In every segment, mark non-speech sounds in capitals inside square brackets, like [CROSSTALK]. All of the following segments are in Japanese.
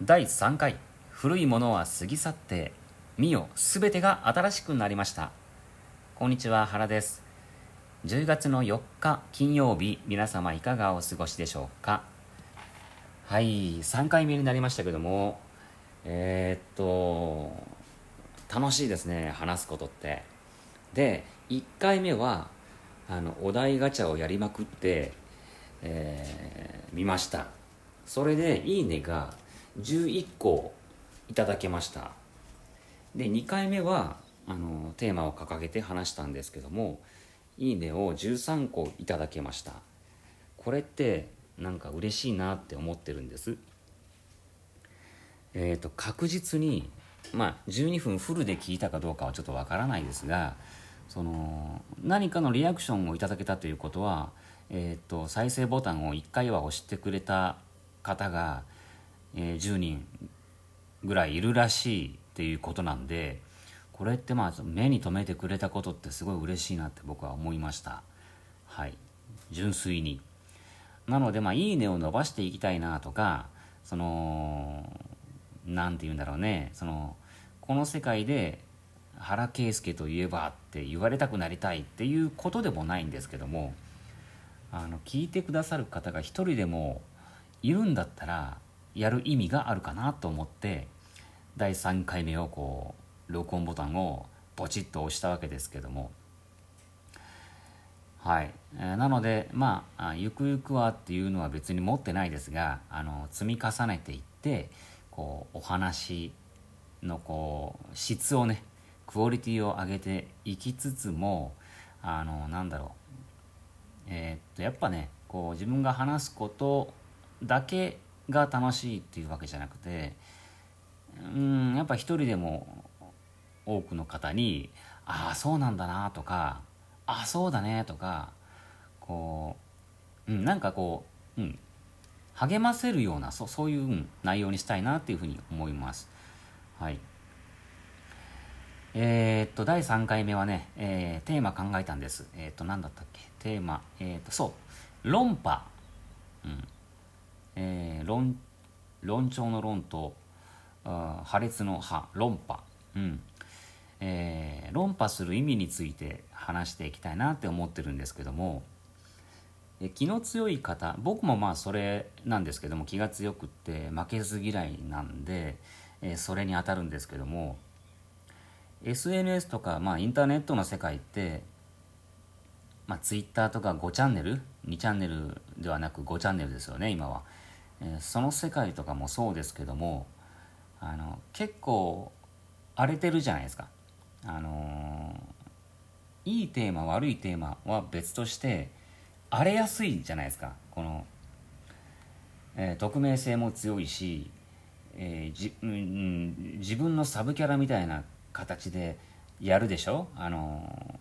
第3回。古いものは過ぎ去って見よすべてが新しくなりました。こんにちは原です。10月の4日金曜日皆様いかがお過ごしでしょうか？はい3回目になりましたけどもえー、っと楽しいですね話すことって。で1回目はあのお題ガチャをやりまくって、えー、見ました。それで「いいね」が11個いただけました。で2回目はあのテーマを掲げて話したんですけども「いいね」を13個いただけました。これってなんか嬉しいなって思ってるんです。えっ、ー、と確実にまあ12分フルで聞いたかどうかはちょっとわからないですがその何かのリアクションをいただけたということは、えーと、再生ボタンを1回は押してくれた方が、え、10人ぐらいいるらしいっていうことなんでこれってまあ目に留めてくれたことってすごい嬉しいなって僕は思いました。はい。純粋に。なのでまあいいねを伸ばしていきたいなとかその何て言うんだろうね。そのこの世界で原圭介といえばって言われたくなりたいっていうことでもないんですけどもあの聞いてくださる方が一人でもいるんだったらやる意味があるかなと思って第3回目をこう録音ボタンをポチッと押したわけですけども。はい、えー、なのでまあゆくゆくはっていうのは別に持ってないですがあの積み重ねていってこうお話のこう質をねクオリティを上げていきつつもあのなんだろう。えー、っとやっぱねこう自分が話すことだけが楽しいっていうわけじゃなくてうんやっぱ一人でも多くの方に「ああそうなんだな」とか「ああそうだね」とかこう、うん、なんかこう、うん、励ませるようなそそういう、うん、内容にしたいなっていうふうに思います。はいえー、っと、第3回目はね、えー、テーマ考えたんです。えー、っと、何だったっけ？テーマ、えっと、そう、論破。うん。えー、論、論調の論と、あ破裂の破、論破。うん。えー、論破する意味について話していきたいなって思ってるんですけども、え気の強い方僕もまあそれなんですけども気が強くって負けず嫌いなんで、えー、それに当たるんですけども SNS とか、まあ、インターネットの世界って、まあ、Twitter とか5チャンネル？2チャンネルではなく5チャンネルですよね今は、え、その世界とかもそうですけどもあの結構荒れてるじゃないですか。あの、いいテーマ悪いテーマは別として荒れやすいじゃないですか。この、えー、匿名性も強いし、えーじうん、自分のサブキャラみたいな形でやるでしょ。あの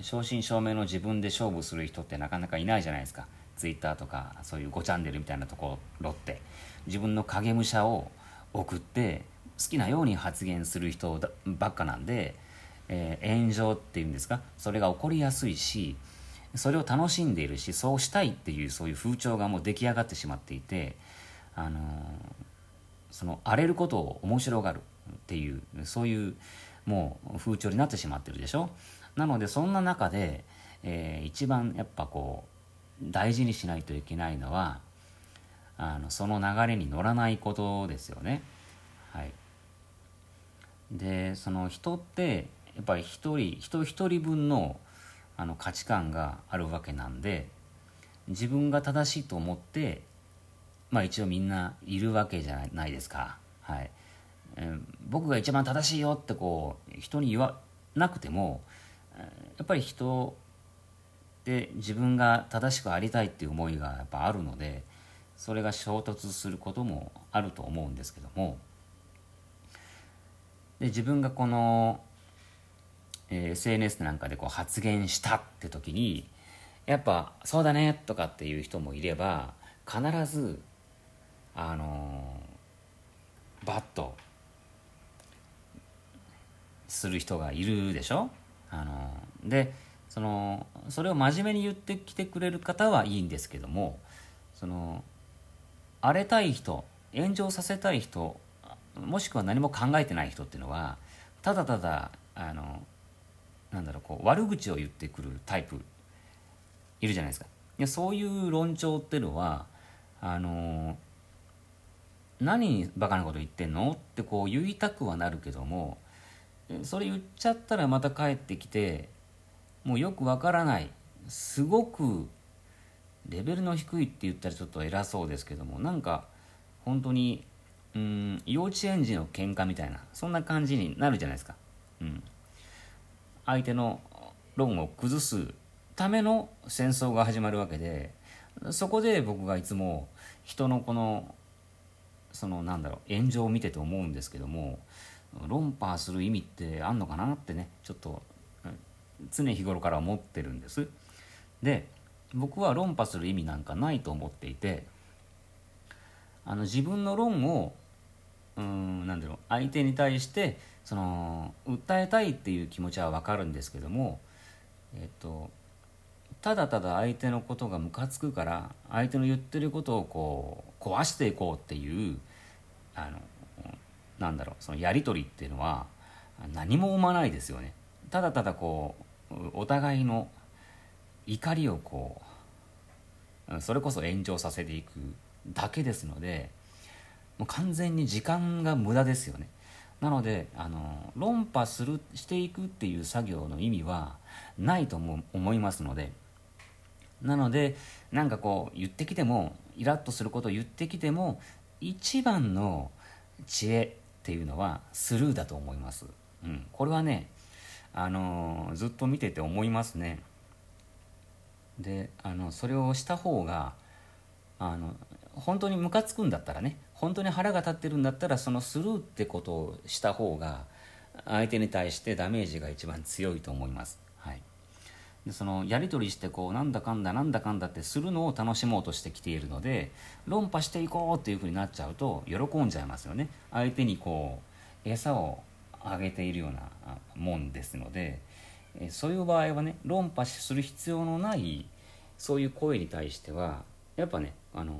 正真正銘の自分で勝負する人ってなかなかいないじゃないですか。ツイッターとかそういう5チャンネルみたいなところって自分の影武者を送って好きなように発言する人ばっかなんで、えー、炎上っていうんですか？それが起こりやすいしそれを楽しんでいるしそうしたいっていうそういう風潮がもう出来上がってしまっていて、あのー、その荒れることを面白がるっていうそういうもう風潮になってしまってるでしょ？なのでそんな中で、えー、一番やっぱこう大事にしないといけないのはあのその流れに乗らないことですよね。はい、でその人ってやっぱり一人人一人分のあの価値観があるわけなんで自分が正しいと思ってまあ一応みんないるわけじゃないですか。はい、えー、僕が一番正しいよってこう人に言わなくてもやっぱり人で自分が正しくありたいっていう思いがやっぱあるのでそれが衝突することもあると思うんですけどもで自分がこの、えー、SNS なんかでこう発言したって時にやっぱ「そうだね」とかっていう人もいれば必ずあのー、バッとする人がいるでしょ？あのでそのそれを真面目に言ってきてくれる方はいいんですけどもその荒れたい人炎上させたい人もしくは何も考えてない人っていうのはただただあのなんだろうこう悪口を言ってくるタイプいるじゃないですか。いやそういう論調っていうのはあの何バカなこと言ってんの？ってこう言いたくはなるけどもそれ言っちゃったらまた帰ってきてもうよくわからないすごくレベルの低いって言ったらちょっと偉そうですけどもなんか本当にうん幼稚園児の喧嘩みたいなそんな感じになるじゃないですか、うん、相手の論を崩すための戦争が始まるわけでそこで僕がいつも人のこのそのなんだろう炎上を見てて思うんですけども論破する意味ってあんのかなってねちょっと常日頃から思ってるんです。で僕は論破する意味なんかないと思っていてあの自分の論をうんなんだろう相手に対してその訴えたいっていう気持ちは分かるんですけどもえっとただただ相手のことがムカつくから相手の言ってることをこう壊していこうっていうあのなんだろうそのやり取りっていうのは何も生まないですよね。ただただこうお互いの怒りをこうそれこそ炎上させていくだけですのでもう完全に時間が無駄ですよね。なのであの論破するしていくっていう作業の意味はないと思いますのでなのでなんかこう言ってきてもイラッとすることを言ってきても一番の知恵っていうのはスルーだと思います、うん、これはねあのずっと見てて思いますね。であのそれをした方があの本当にムカつくんだったらね本当に腹が立ってるんだったらそのスルーってことをした方が相手に対してダメージが一番強いと思います。はい、でそのやり取りしてこうなんだかんだなんだかんだってするのを楽しもうとしてきているので論破していこうっていうふうになっちゃうと喜んじゃいますよね。相手にこう餌をあげているようなもんですのでえそういう場合はね論破する必要のないそういう声に対してはやっぱね、あのー、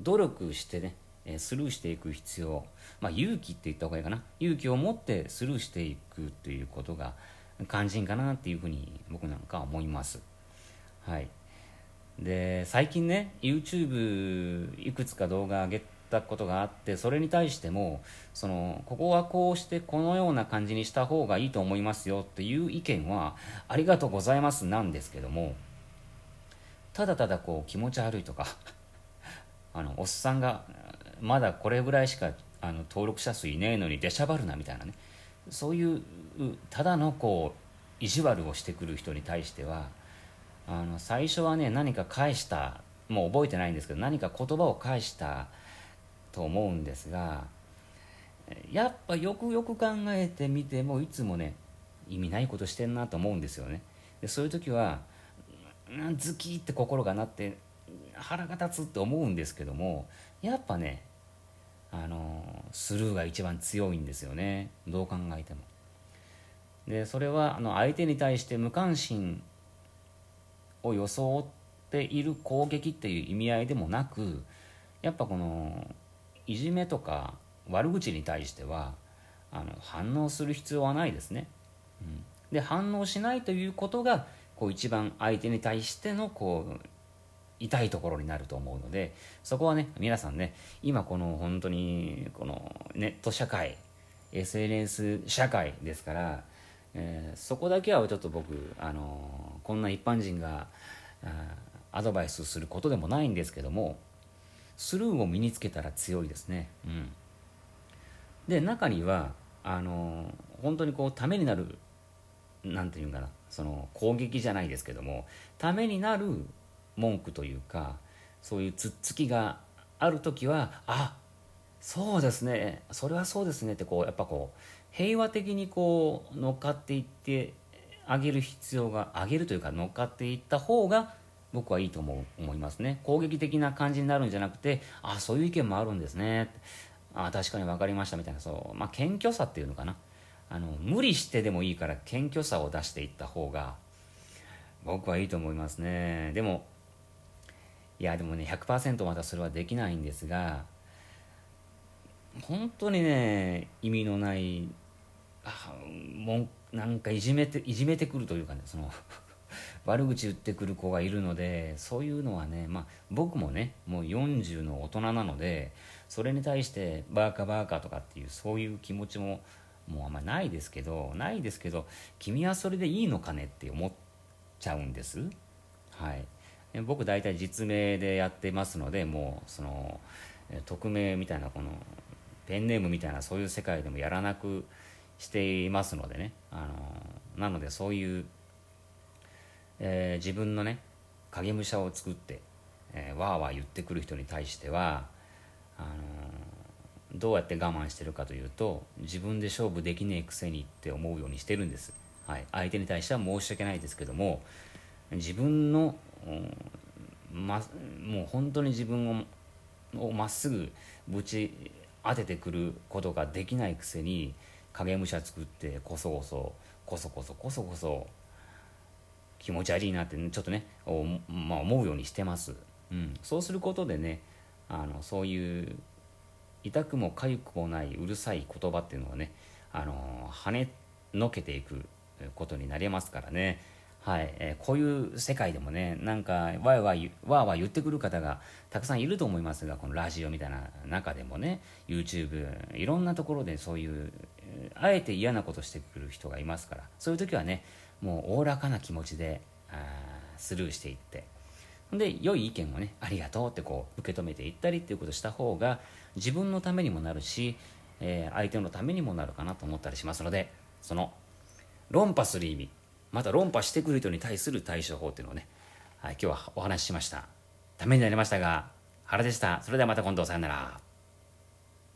努力してねスルーしていく必要、まあ、勇気って言った方がいいかな。勇気を持ってスルーしていくっていうことが肝心かなっていうふうに僕なんかは思います。はい。で最近ね YouTube いくつか動画上げたことがあってそれに対してもそのここはこうしてこのような感じにした方がいいと思いますよっていう意見はありがとうございますなんですけどもただただこう気持ち悪いとか [LAUGHS] あのおっさんがまだこれぐらいしかあの登録者数いねえのに出しゃばるなみたいなねそういうただのこう意地悪をしてくる人に対してはあの最初はね何か返したもう覚えてないんですけど何か言葉を返したと思うんですがやっぱよくよく考えてみてもいつもね意味ないことしてんなと思うんですよね。でそういう時はズキって心がなって腹が立つって思うんですけどもやっぱねあのスルーが一番強いんですよね。どう考えても。でそれはあの相手に対して無関心を装っている攻撃っていう意味合いでもなくやっぱこのいじめとか悪口に対してはあの反応する必要はないですね、うん、で反応しないということがこう一番相手に対してのこう痛いところになると思うのでそこはね皆さんね今この本当にこのネット社会 SNS 社会ですから、えー、そこだけはちょっと僕、あのこんな一般人がアドバイスすることでもないんですけどもスルーを身につけたら強いですね。うん、で中にはあの本当にこうためになるなんていうんかなその攻撃じゃないですけどもためになる文句というかそういうつっつきがある時はあそうですねそれはそうですねってこうやっぱこう平和的にこう乗っかっていってあげる必要があげるというか乗っかっていった方が僕はいいと思う思いますね。攻撃的な感じになるんじゃなくてああそういう意見もあるんですね。あ確かに分かりましたみたいなそう。まあ謙虚さっていうのかな。あの無理してでもいいから謙虚さを出していった方が僕はいいと思いますね。でもいやでもね100%まだそれはできないんですが本当にね意味のないあもうなんかいじめていじめてくるというかねその悪口言ってくる子がいるのでそういうのはね、まあ、僕もねもう40の大人なのでそれに対してバーカバーカとかっていうそういう気持ちももうあんまないですけどないですけど君はそれでいいのかねって思っちゃうんです。はい。僕大体実名でやってますのでもうその匿名みたいなこのペンネームみたいなそういう世界でもやらなくしていますのでね。あのなのでそういうえー、自分のね影武者を作って、えー、わーわー言ってくる人に対してはあのー、どうやって我慢してるかというと自分で勝負できねえくせにって思うようにしてるんです、はい、相手に対しては申し訳ないですけども自分の、ま、もう本当に自分をまっすぐぶち当ててくることができないくせに影武者作ってこそこそこそこそこそこそ気持ち悪いなってちょっとねまあ、思うようにしてます、うん、そうすることでねあのそういう痛くも痒くもないうるさい言葉っていうのをねあの跳ねのけていくことになりますからね。はい、えー、こういう世界でもねなんかわいわいわーわー言ってくる方がたくさんいると思いますがこのラジオみたいな中でもね YouTube いろんなところでそういうあえて嫌なことしてくる人がいますからそういう時はねもうおおらかな気持ちであスルーしていって。で良い意見をねありがとうってこう受け止めていったりっていうことをした方が自分のためにもなるし、えー、相手のためにもなるかなと思ったりしますのでその論破する意味また論破してくる人に対する対処法っていうのをね、はい、今日はお話ししました。ためになりましたが原でした。それではまた今度さよなら。